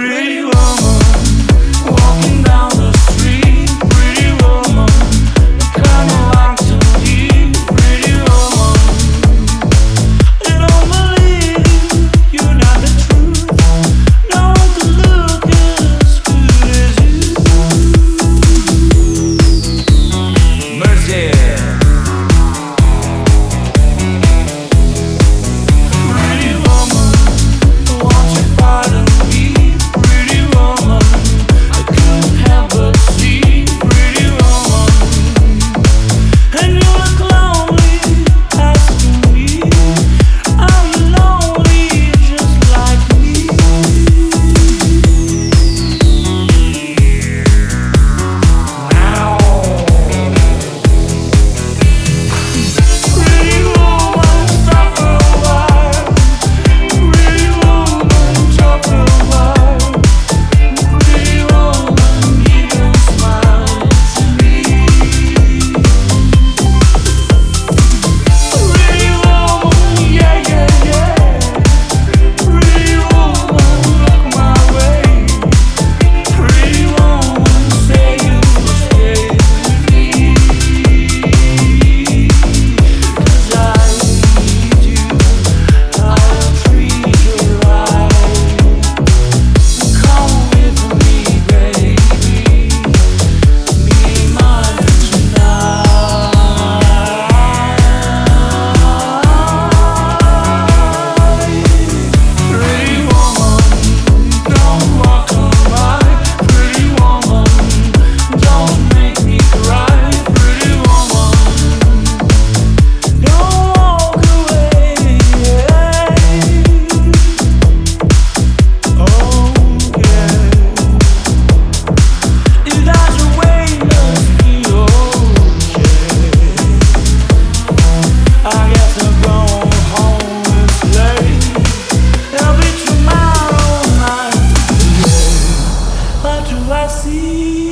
free. assim.